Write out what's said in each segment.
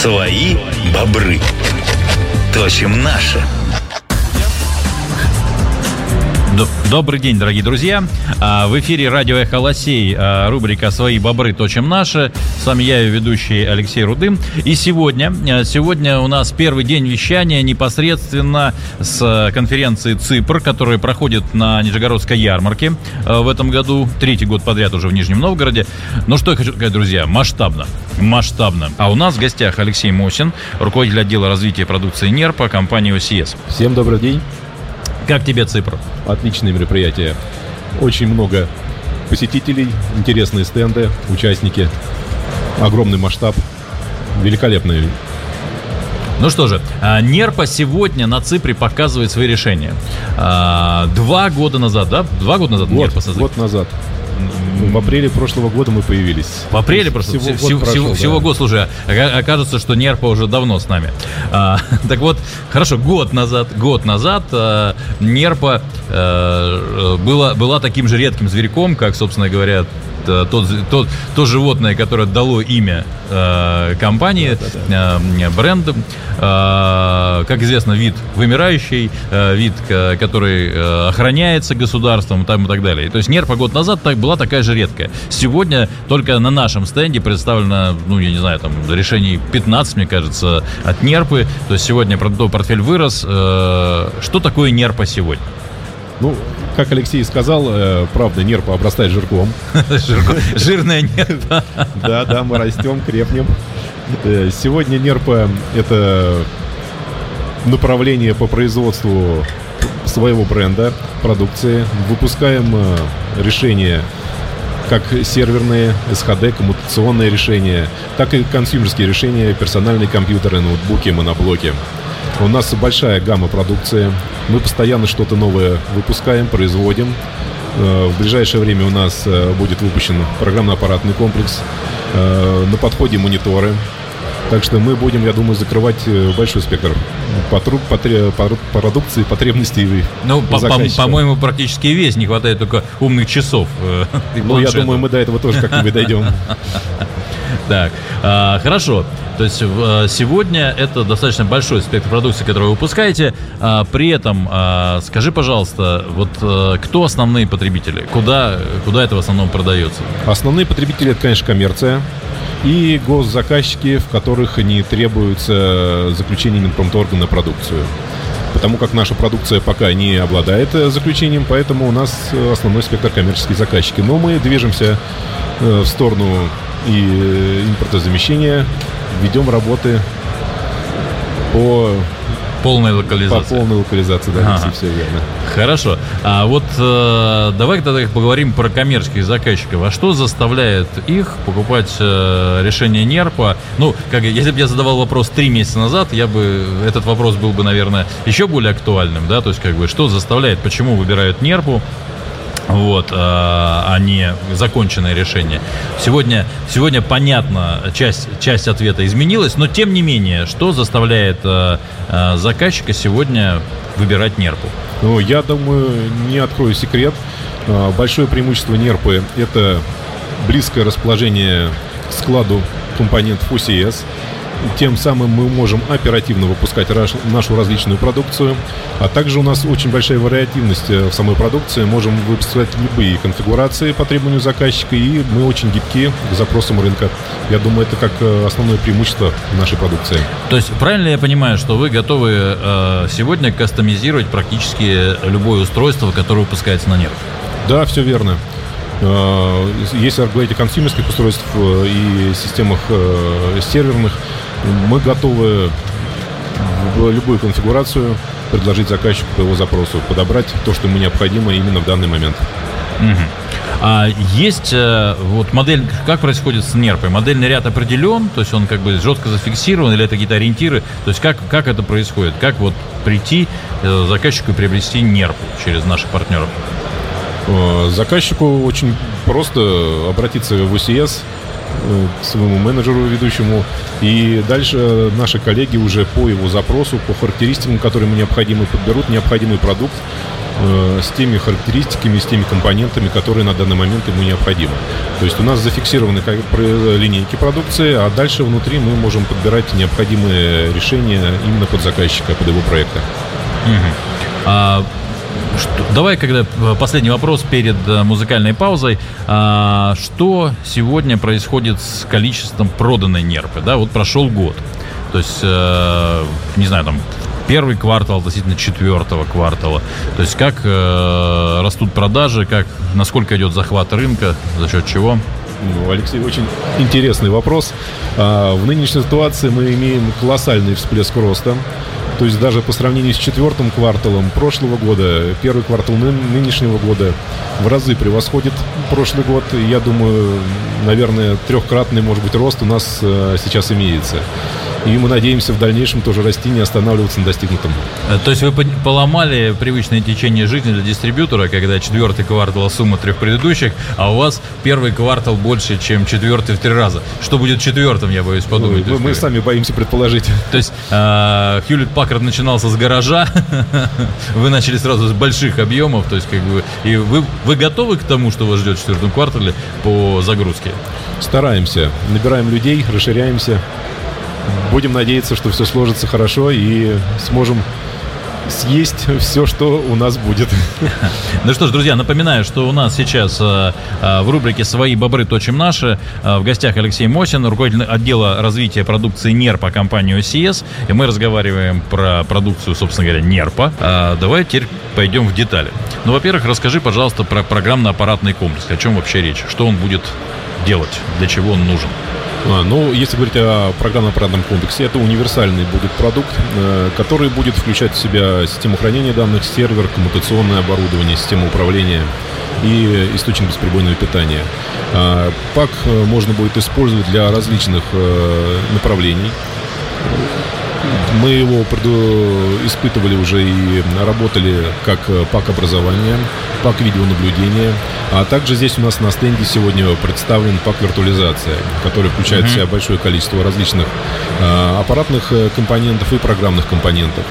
Свои бобры. Точим наши. Добрый день, дорогие друзья. А, в эфире радио «Эхо Лосей», а, рубрика «Свои бобры точим наши». С вами я, ее ведущий Алексей Рудым. И сегодня, а, сегодня у нас первый день вещания непосредственно с конференции ЦИПР, которая проходит на Нижегородской ярмарке в этом году. Третий год подряд уже в Нижнем Новгороде. Ну что я хочу сказать, друзья, масштабно. Масштабно. А у нас в гостях Алексей Мосин, руководитель отдела развития продукции НЕРПа компании ОСИС. Всем добрый день. Как тебе Ципр? Отличное мероприятие. Очень много посетителей, интересные стенды, участники, огромный масштаб, великолепный. Ну что же, а, Нерпа сегодня на Ципре показывает свои решения. А, два года назад, да? Два года назад год, Нерпа создали? Год назад. В апреле прошлого года мы появились. В апреле прошлого всего, всего, год, прошел, всего, да. всего год, слушай, окажется, что Нерпа уже давно с нами. А, так вот, хорошо, год назад, год назад а, Нерпа а, была, была таким же редким зверьком, как, собственно говоря, тот, тот, то животное, которое дало имя э, компании. Э, бренду. Э, как известно, вид вымирающий, э, вид, который э, охраняется государством там, и так далее. То есть нерпа год назад так, была такая же редкая. Сегодня только на нашем стенде представлено, ну, я не знаю, там решений 15, мне кажется, от нерпы. То есть сегодня продуктовый портфель вырос. Э, что такое нерпа сегодня? Ну, как Алексей сказал, э, правда, нерпа обрастает жирком. Жирная нерпа. Да, да, мы растем, крепнем. Э, сегодня нерпа — это направление по производству своего бренда, продукции. Выпускаем э, решения как серверные, SHD, коммутационные решения, так и консюмерские решения, персональные компьютеры, ноутбуки, моноблоки. У нас большая гамма продукции. Мы постоянно что-то новое выпускаем, производим. Э, в ближайшее время у нас э, будет выпущен программно-аппаратный комплекс. Э, на подходе мониторы. Так что мы будем, я думаю, закрывать большой спектр потреб, потреб, продукции, потребностей. Ну, по, по, по-моему, практически весь. Не хватает только умных часов. Ну, я думаю, мы до этого тоже как-нибудь дойдем. Так, а, хорошо. То есть а, сегодня это достаточно большой спектр продукции, которую вы выпускаете. А, при этом, а, скажи, пожалуйста, вот а, кто основные потребители? Куда, куда это в основном продается? Основные потребители это, конечно, коммерция и госзаказчики, в которых не требуется заключение Минпромторга на продукцию потому как наша продукция пока не обладает заключением, поэтому у нас основной спектр коммерческие заказчики. Но мы движемся в сторону и э, импортозамещения. Ведем работы по полной локализации. По полной локализации, да, ага. все верно. Хорошо. А вот э, давай тогда поговорим про коммерческих заказчиков. А что заставляет их покупать э, решение НЕРПа? Ну, как, если бы я задавал вопрос три месяца назад, я бы этот вопрос был бы, наверное, еще более актуальным, да, то есть как бы что заставляет, почему выбирают НЕРПу? Вот, а не законченное решение. Сегодня, сегодня понятно, часть, часть ответа изменилась, но тем не менее, что заставляет э, э, заказчика сегодня выбирать нерпу? Ну, я думаю, не открою секрет. Большое преимущество нерпы – это близкое расположение к складу компонентов OCS – тем самым мы можем оперативно выпускать нашу различную продукцию. А также у нас очень большая вариативность э, в самой продукции. Можем выпускать любые конфигурации по требованию заказчика, и мы очень гибкие к запросам рынка. Я думаю, это как э, основное преимущество нашей продукции. То есть правильно я понимаю, что вы готовы э, сегодня кастомизировать практически любое устройство, которое выпускается на нерв? Да, все верно. Если говорить о консюмерских устройствах и системах серверных, мы готовы в любую конфигурацию предложить заказчику по его запросу, подобрать то, что ему необходимо именно в данный момент. Угу. А есть э, вот модель, как происходит с нерпой? Модельный ряд определен, то есть он как бы жестко зафиксирован, или это какие-то ориентиры? То есть как, как это происходит? Как вот прийти э, заказчику и приобрести нерпу через наших партнеров? Э, заказчику очень просто обратиться в УСС, своему менеджеру ведущему. И дальше наши коллеги уже по его запросу, по характеристикам, которые ему необходимы, подберут необходимый продукт э, с теми характеристиками, с теми компонентами, которые на данный момент ему необходимы. То есть у нас зафиксированы линейки продукции, а дальше внутри мы можем подбирать необходимые решения именно под заказчика, под его проекты. Угу. А что, давай, когда э, последний вопрос перед э, музыкальной паузой. А, что сегодня происходит с количеством проданной нерпы? Да, вот прошел год. То есть, э, не знаю, там первый квартал относительно четвертого квартала. То есть как э, растут продажи, как, насколько идет захват рынка, за счет чего? Ну, Алексей, очень интересный вопрос. А, в нынешней ситуации мы имеем колоссальный всплеск роста. То есть даже по сравнению с четвертым кварталом прошлого года, первый квартал нынешнего года в разы превосходит прошлый год. Я думаю, наверное, трехкратный, может быть, рост у нас э, сейчас имеется. И мы надеемся в дальнейшем тоже расти, не останавливаться на достигнутом. Э, то есть вы поломали привычное течение жизни для дистрибьютора, когда четвертый квартал сумма трех предыдущих, а у вас первый квартал больше, чем четвертый в три раза. Что будет четвертым, я боюсь подумать. Мы, мы сами боимся предположить. То есть э, Хьюлит Паккард начинался с гаража, вы начали сразу с больших объемов, то есть как бы, и вы, вы готовы к тому, что вас ждет в четвертом квартале по загрузке? Стараемся, набираем людей, расширяемся. Будем надеяться, что все сложится хорошо и сможем съесть все, что у нас будет. Ну что ж, друзья, напоминаю, что у нас сейчас э, э, в рубрике «Свои бобры точим наши» э, в гостях Алексей Мосин, руководитель отдела развития продукции НЕРПа компании OCS. И мы разговариваем про продукцию, собственно говоря, НЕРПа. Э, давай теперь пойдем в детали. Ну, во-первых, расскажи, пожалуйста, про программно-аппаратный комплекс. О чем вообще речь? Что он будет делать? Для чего он нужен? А, ну, если говорить о программно-аппаратном комплексе, это универсальный будет продукт, э, который будет включать в себя систему хранения данных, сервер, коммутационное оборудование, систему управления и источник бесперебойного питания. А, пак э, можно будет использовать для различных э, направлений. Мы его испытывали уже и работали как пак образования, пак видеонаблюдения, а также здесь у нас на стенде сегодня представлен пак виртуализация, который включает в себя большое количество различных э, аппаратных э, компонентов и программных компонентов.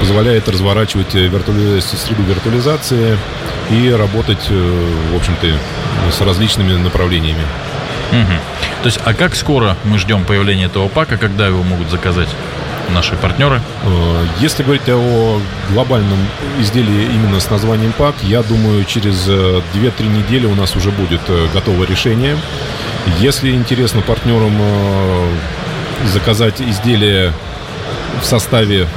Позволяет разворачивать э, виртуали... среду виртуализации и работать, в общем-то, с различными направлениями. Угу. То есть, а как скоро мы ждем появления этого пака, когда его могут заказать? Наши партнеры? Э, если говорить о глобальном изделии именно с названием ПАК, я думаю, через 2-3 э, недели у нас уже будет э, готовое решение. Если интересно партнерам заказать изделие в составе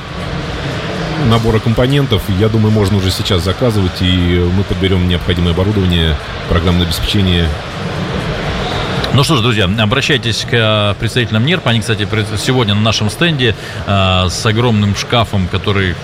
набора компонентов, я думаю, можно уже сейчас заказывать, и мы подберем необходимое оборудование, программное обеспечение ну что ж, друзья, обращайтесь к э, представителям НЕРП. Они, кстати, сегодня на нашем стенде э, с огромным шкафом, который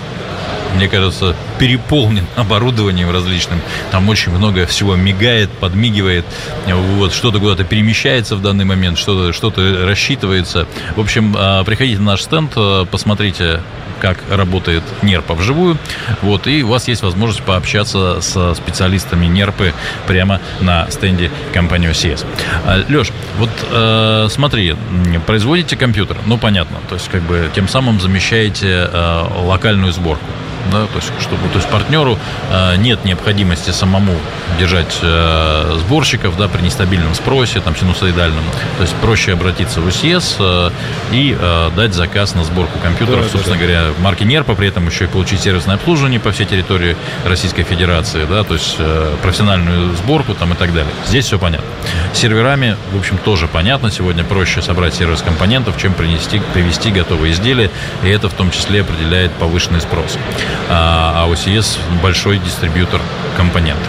мне кажется, переполнен оборудованием различным. Там очень много всего мигает, подмигивает. Вот, что-то куда-то перемещается в данный момент, что-то что рассчитывается. В общем, э, приходите на наш стенд, посмотрите как работает нерпа вживую. Вот, и у вас есть возможность пообщаться со специалистами нерпы прямо на стенде компании OCS. А, Леш, вот э, смотри, производите компьютер, ну понятно, то есть как бы тем самым замещаете э, локальную сборку да, то есть чтобы то есть партнеру э, нет необходимости самому держать э, сборщиков, да, при нестабильном спросе, там синусоидальном, то есть проще обратиться в УСЕС э, и э, дать заказ на сборку компьютеров, да, собственно да, да. говоря, марки НЕРПа, при этом еще и получить сервисное обслуживание по всей территории Российской Федерации, да, то есть э, профессиональную сборку там и так далее. Здесь все понятно. С серверами, в общем, тоже понятно. Сегодня проще собрать сервис компонентов, чем принести, привести готовые изделия, и это в том числе определяет повышенный спрос а OCS большой дистрибьютор компонентов.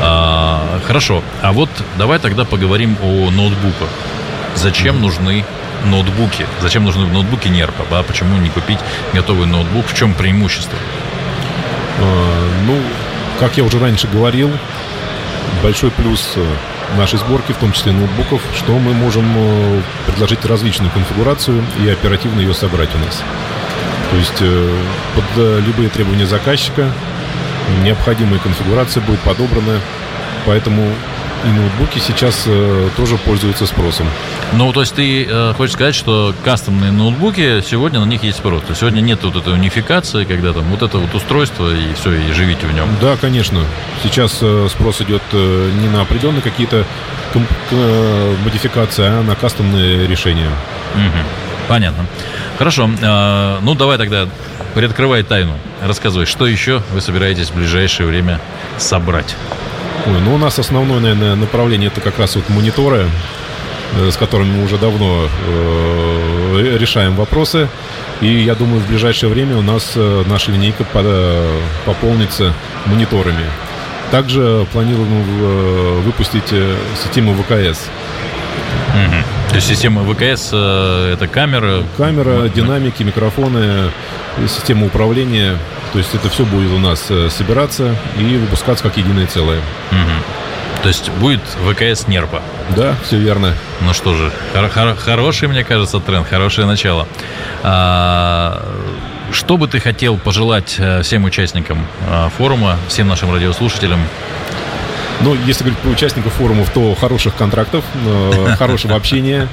А, хорошо, а вот давай тогда поговорим о ноутбуках. Зачем нужны ноутбуки? Зачем нужны ноутбуки нерпа? Да? Почему не купить готовый ноутбук? В чем преимущество? А, ну, как я уже раньше говорил, большой плюс э, нашей сборки, в том числе ноутбуков, что мы можем э, предложить различную конфигурацию и оперативно ее собрать у нас. То есть э, под э, любые требования заказчика необходимая конфигурация будет подобрана, поэтому и ноутбуки сейчас э, тоже пользуются спросом. Ну, то есть ты э, хочешь сказать, что кастомные ноутбуки, сегодня на них есть спрос. То сегодня нет вот этой унификации, когда там вот это вот устройство и все, и живите в нем. Да, конечно. Сейчас э, спрос идет э, не на определенные какие-то э, модификации, а на кастомные решения. Угу. Понятно. Хорошо. Э, ну, давай тогда приоткрывай тайну. Рассказывай, что еще вы собираетесь в ближайшее время собрать? Ой, ну, у нас основное, наверное, направление это как раз вот мониторы, э, с которыми мы уже давно э, решаем вопросы. И я думаю, в ближайшее время у нас э, наша линейка под, э, пополнится мониторами. Также планируем выпустить систему ВКС. Угу. То есть система ВКС э, это камера? Камера, динамики, микрофоны, система управления. То есть это все будет у нас э, собираться и выпускаться как единое целое. Угу. То есть будет ВКС Нерпа? Да, все верно. Ну что же, хор- хор- хороший, мне кажется, тренд, хорошее начало. А- что бы ты хотел пожелать э, всем участникам форума, всем нашим радиослушателям ну, если говорить про участников форумов, то хороших контрактов, э, хорошего общения,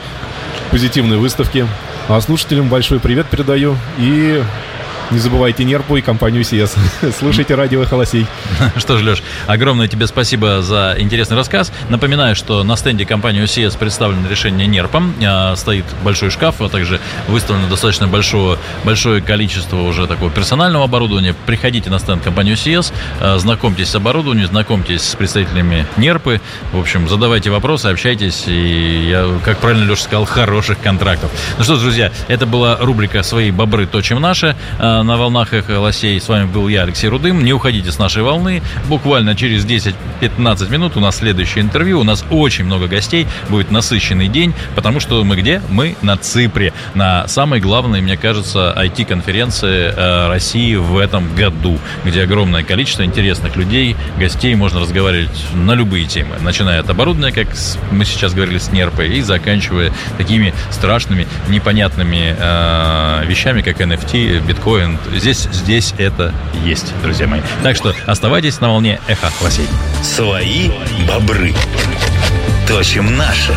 позитивной выставки. А слушателям большой привет передаю и не забывайте Нерпу и компанию CS. Слушайте радио Холосей. Что ж, Леш, огромное тебе спасибо за интересный рассказ. Напоминаю, что на стенде компании CS представлено решение Нерпа. А, стоит большой шкаф, а также выставлено достаточно большое, большое количество уже такого персонального оборудования. Приходите на стенд компании CS, а, знакомьтесь с оборудованием, знакомьтесь с представителями Нерпы. В общем, задавайте вопросы, общайтесь. И я, как правильно Леша сказал, хороших контрактов. Ну что ж, друзья, это была рубрика «Свои бобры точим наши» на волнах Эхо Лосей. С вами был я, Алексей Рудым. Не уходите с нашей волны. Буквально через 10-15 минут у нас следующее интервью. У нас очень много гостей. Будет насыщенный день, потому что мы где? Мы на Ципре. На самой главной, мне кажется, IT-конференции э, России в этом году, где огромное количество интересных людей, гостей. Можно разговаривать на любые темы. Начиная от оборудования, как мы сейчас говорили с Нерпой, и заканчивая такими страшными, непонятными э, вещами, как NFT, биткоин, контент. Здесь, здесь это есть, друзья мои. Так что оставайтесь на волне Эхо Лосей. Свои бобры. Точим наши.